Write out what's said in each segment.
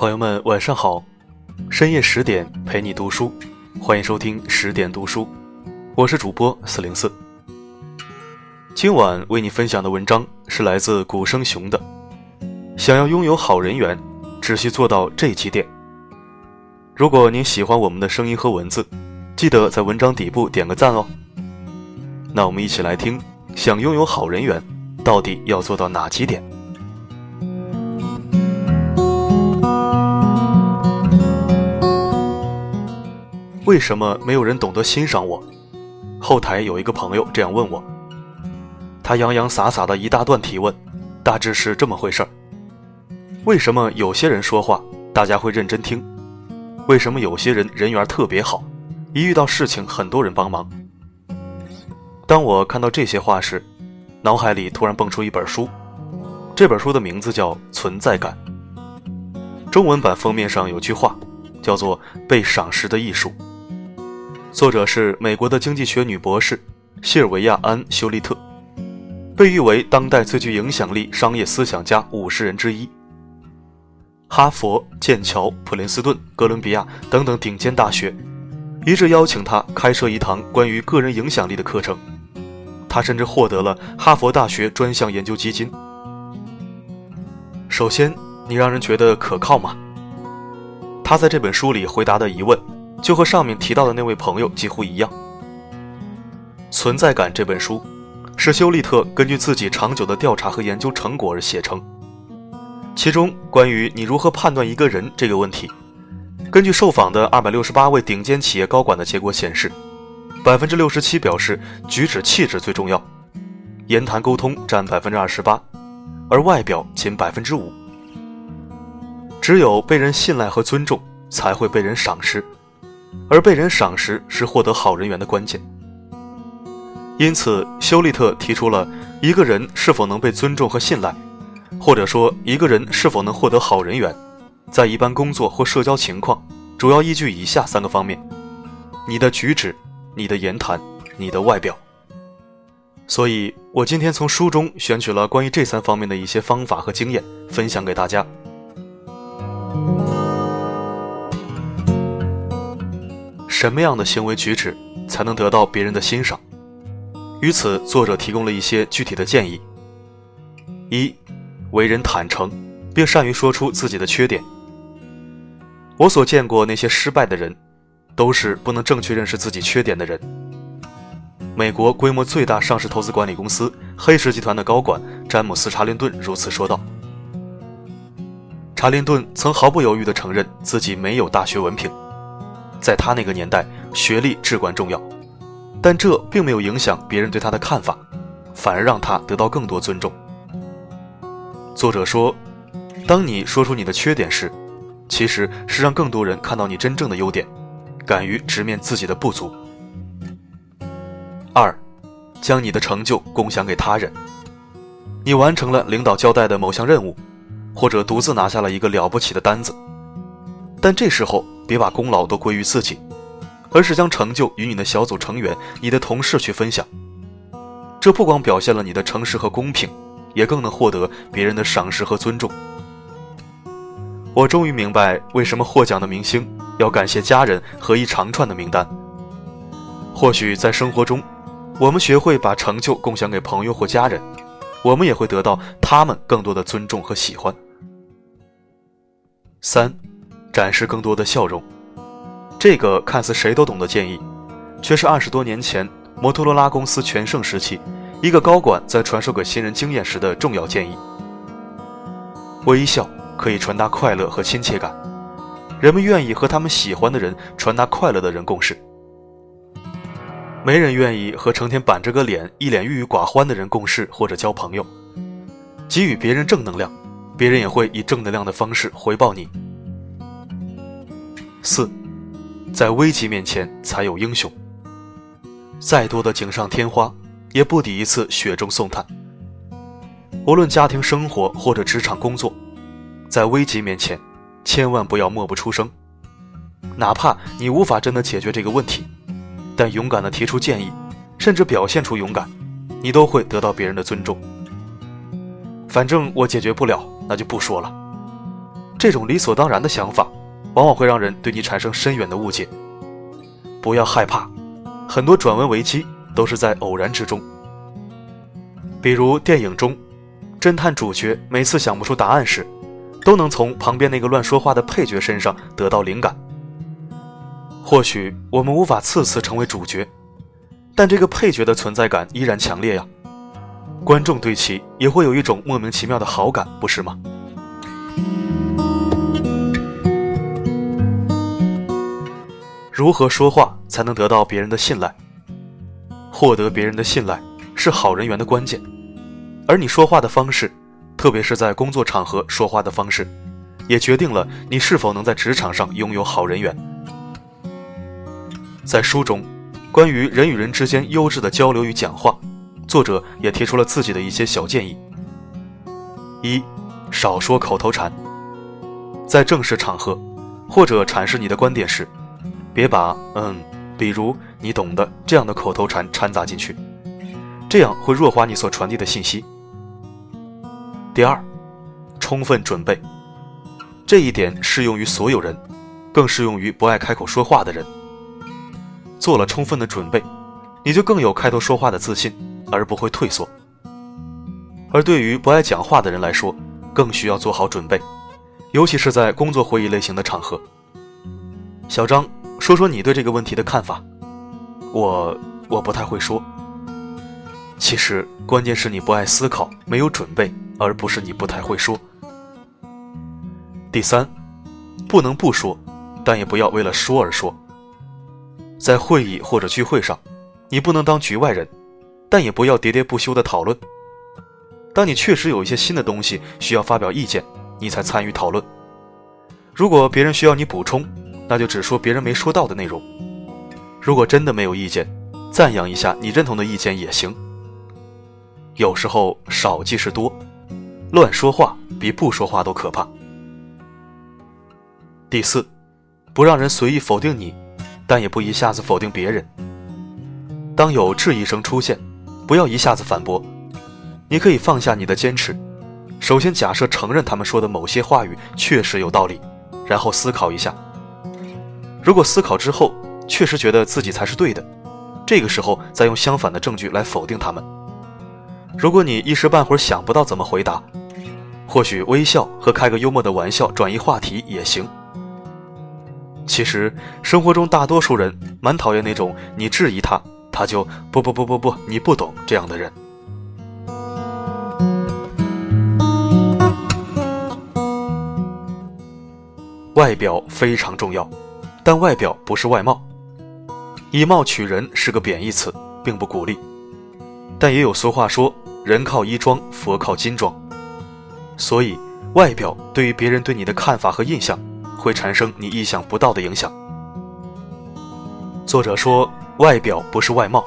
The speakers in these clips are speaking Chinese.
朋友们，晚上好！深夜十点陪你读书，欢迎收听十点读书，我是主播四零四。今晚为你分享的文章是来自古生雄的。想要拥有好人缘，只需做到这几点。如果您喜欢我们的声音和文字，记得在文章底部点个赞哦。那我们一起来听，想拥有好人缘，到底要做到哪几点？为什么没有人懂得欣赏我？后台有一个朋友这样问我。他洋洋洒洒的一大段提问，大致是这么回事儿：为什么有些人说话大家会认真听？为什么有些人人缘特别好，一遇到事情很多人帮忙？当我看到这些话时，脑海里突然蹦出一本书，这本书的名字叫《存在感》。中文版封面上有句话，叫做“被赏识的艺术”。作者是美国的经济学女博士谢尔维亚·安·休利特，被誉为当代最具影响力商业思想家五十人之一。哈佛、剑桥、普林斯顿、哥伦比亚等等顶尖大学一致邀请他开设一堂关于个人影响力的课程。他甚至获得了哈佛大学专项研究基金。首先，你让人觉得可靠吗？他在这本书里回答的疑问。就和上面提到的那位朋友几乎一样，《存在感》这本书是休利特根据自己长久的调查和研究成果而写成。其中关于你如何判断一个人这个问题，根据受访的二百六十八位顶尖企业高管的结果显示，百分之六十七表示举止气质最重要，言谈沟通占百分之二十八，而外表仅百分之五。只有被人信赖和尊重，才会被人赏识。而被人赏识是获得好人缘的关键。因此，休利特提出了一个人是否能被尊重和信赖，或者说一个人是否能获得好人缘，在一般工作或社交情况，主要依据以下三个方面：你的举止、你的言谈、你的外表。所以，我今天从书中选取了关于这三方面的一些方法和经验，分享给大家。什么样的行为举止才能得到别人的欣赏？于此，作者提供了一些具体的建议：一、为人坦诚，并善于说出自己的缺点。我所见过那些失败的人，都是不能正确认识自己缺点的人。美国规模最大上市投资管理公司黑石集团的高管詹姆斯·查林顿如此说道。查林顿曾毫不犹豫地承认自己没有大学文凭。在他那个年代，学历至关重要，但这并没有影响别人对他的看法，反而让他得到更多尊重。作者说：“当你说出你的缺点时，其实是让更多人看到你真正的优点，敢于直面自己的不足。”二，将你的成就共享给他人。你完成了领导交代的某项任务，或者独自拿下了一个了不起的单子，但这时候。别把功劳都归于自己，而是将成就与你的小组成员、你的同事去分享。这不光表现了你的诚实和公平，也更能获得别人的赏识和尊重。我终于明白为什么获奖的明星要感谢家人和一长串的名单。或许在生活中，我们学会把成就共享给朋友或家人，我们也会得到他们更多的尊重和喜欢。三。展示更多的笑容，这个看似谁都懂的建议，却是二十多年前摩托罗拉公司全盛时期一个高管在传授给新人经验时的重要建议。微笑可以传达快乐和亲切感，人们愿意和他们喜欢的人传达快乐的人共事。没人愿意和成天板着个脸、一脸郁郁寡欢的人共事或者交朋友。给予别人正能量，别人也会以正能量的方式回报你。四，在危急面前才有英雄。再多的锦上添花，也不抵一次雪中送炭。无论家庭生活或者职场工作，在危急面前，千万不要默不出声。哪怕你无法真的解决这个问题，但勇敢的提出建议，甚至表现出勇敢，你都会得到别人的尊重。反正我解决不了，那就不说了。这种理所当然的想法，往往会让人对你产生深远的误解。不要害怕，很多转危为机都是在偶然之中。比如电影中，侦探主角每次想不出答案时，都能从旁边那个乱说话的配角身上得到灵感。或许我们无法次次成为主角，但这个配角的存在感依然强烈呀。观众对其也会有一种莫名其妙的好感，不是吗？如何说话才能得到别人的信赖？获得别人的信赖是好人缘的关键，而你说话的方式，特别是在工作场合说话的方式，也决定了你是否能在职场上拥有好人缘。在书中，关于人与人之间优质的交流与讲话，作者也提出了自己的一些小建议。一，少说口头禅。在正式场合，或者阐释你的观点时，别把“嗯”“比如”“你懂的”这样的口头禅掺杂进去，这样会弱化你所传递的信息。第二，充分准备。这一点适用于所有人，更适用于不爱开口说话的人。做了充分的准备，你就更有开头说话的自信，而不会退缩。而对于不爱讲话的人来说，更需要做好准备，尤其是在工作会议类型的场合。小张，说说你对这个问题的看法。我我不太会说。其实关键是你不爱思考，没有准备，而不是你不太会说。第三，不能不说，但也不要为了说而说。在会议或者聚会上，你不能当局外人，但也不要喋喋不休的讨论。当你确实有一些新的东西需要发表意见，你才参与讨论。如果别人需要你补充，那就只说别人没说到的内容。如果真的没有意见，赞扬一下你认同的意见也行。有时候少即是多，乱说话比不说话都可怕。第四，不让人随意否定你。但也不一下子否定别人。当有质疑声出现，不要一下子反驳，你可以放下你的坚持，首先假设承认他们说的某些话语确实有道理，然后思考一下。如果思考之后确实觉得自己才是对的，这个时候再用相反的证据来否定他们。如果你一时半会儿想不到怎么回答，或许微笑和开个幽默的玩笑转移话题也行。其实生活中大多数人蛮讨厌那种你质疑他，他就不不不不不，你不懂这样的人。外表非常重要，但外表不是外貌。以貌取人是个贬义词，并不鼓励。但也有俗话说：“人靠衣装，佛靠金装。”所以，外表对于别人对你的看法和印象。会产生你意想不到的影响。作者说，外表不是外貌，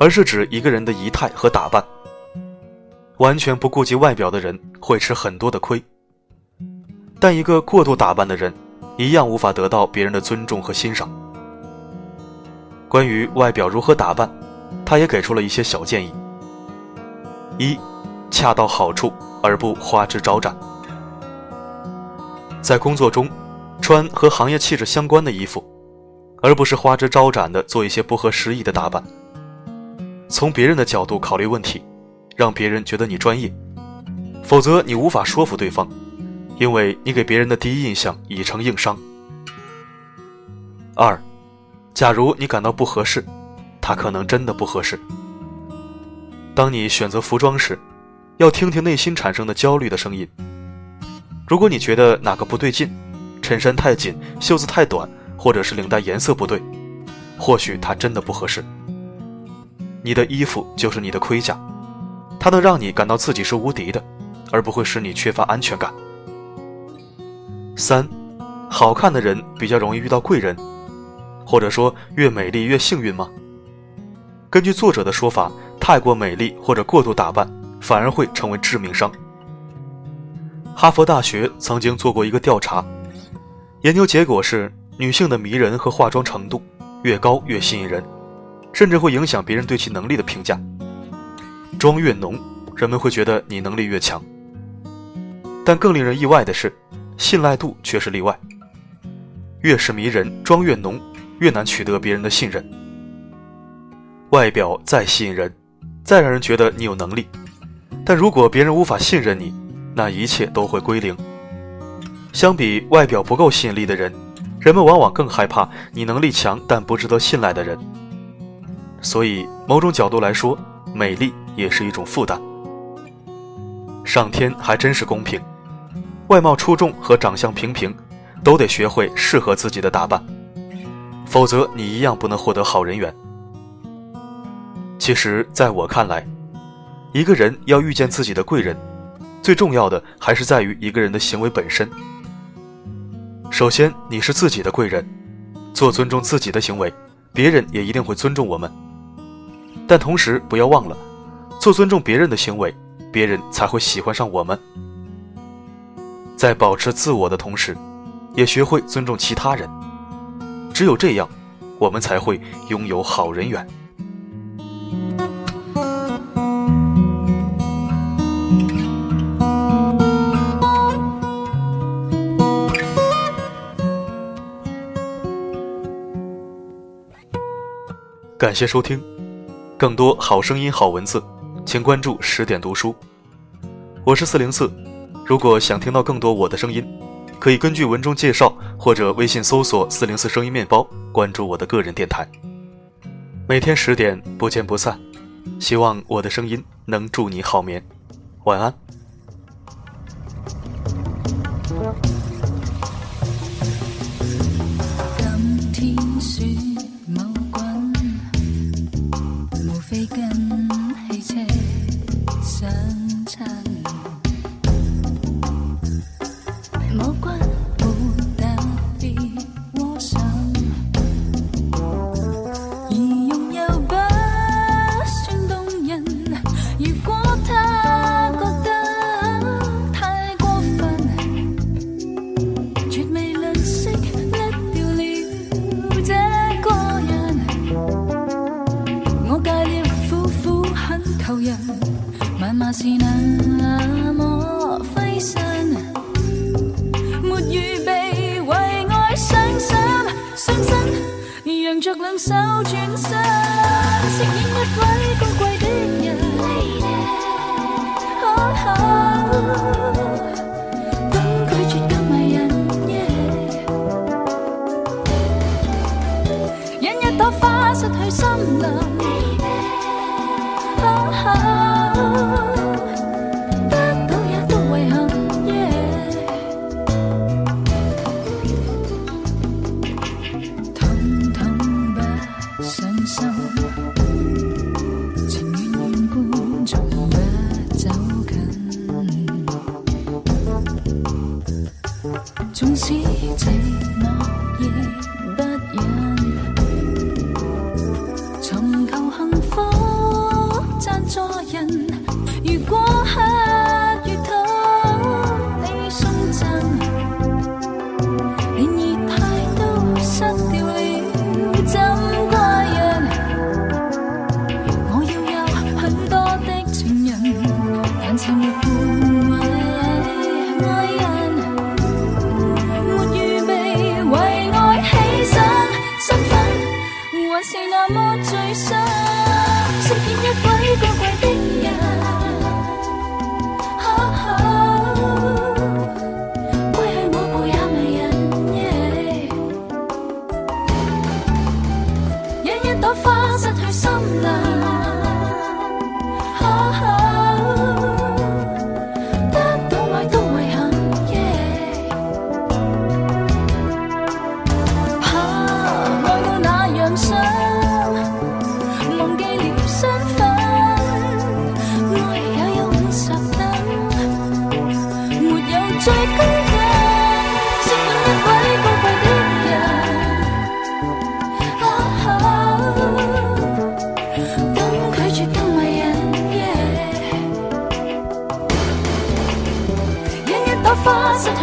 而是指一个人的仪态和打扮。完全不顾及外表的人会吃很多的亏，但一个过度打扮的人，一样无法得到别人的尊重和欣赏。关于外表如何打扮，他也给出了一些小建议：一，恰到好处，而不花枝招展。在工作中。穿和行业气质相关的衣服，而不是花枝招展的做一些不合时宜的打扮。从别人的角度考虑问题，让别人觉得你专业，否则你无法说服对方，因为你给别人的第一印象已成硬伤。二，假如你感到不合适，他可能真的不合适。当你选择服装时，要听听内心产生的焦虑的声音。如果你觉得哪个不对劲，衬衫太紧，袖子太短，或者是领带颜色不对，或许它真的不合适。你的衣服就是你的盔甲，它能让你感到自己是无敌的，而不会使你缺乏安全感。三，好看的人比较容易遇到贵人，或者说越美丽越幸运吗？根据作者的说法，太过美丽或者过度打扮反而会成为致命伤。哈佛大学曾经做过一个调查。研究结果是，女性的迷人和化妆程度越高越吸引人，甚至会影响别人对其能力的评价。妆越浓，人们会觉得你能力越强。但更令人意外的是，信赖度却是例外。越是迷人，妆越浓，越难取得别人的信任。外表再吸引人，再让人觉得你有能力，但如果别人无法信任你，那一切都会归零。相比外表不够吸引力的人，人们往往更害怕你能力强但不值得信赖的人。所以，某种角度来说，美丽也是一种负担。上天还真是公平，外貌出众和长相平平，都得学会适合自己的打扮，否则你一样不能获得好人缘。其实，在我看来，一个人要遇见自己的贵人，最重要的还是在于一个人的行为本身。首先，你是自己的贵人，做尊重自己的行为，别人也一定会尊重我们。但同时，不要忘了，做尊重别人的行为。别人才会喜欢上我们。在保持自我的同时，也学会尊重其他人。只有这样，我们才会拥有好人缘。感谢收听，更多好声音、好文字。请关注十点读书，我是四零四。如果想听到更多我的声音，可以根据文中介绍或者微信搜索“四零四声音面包”，关注我的个人电台。每天十点不见不散，希望我的声音能助你好眠，晚安。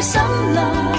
心里。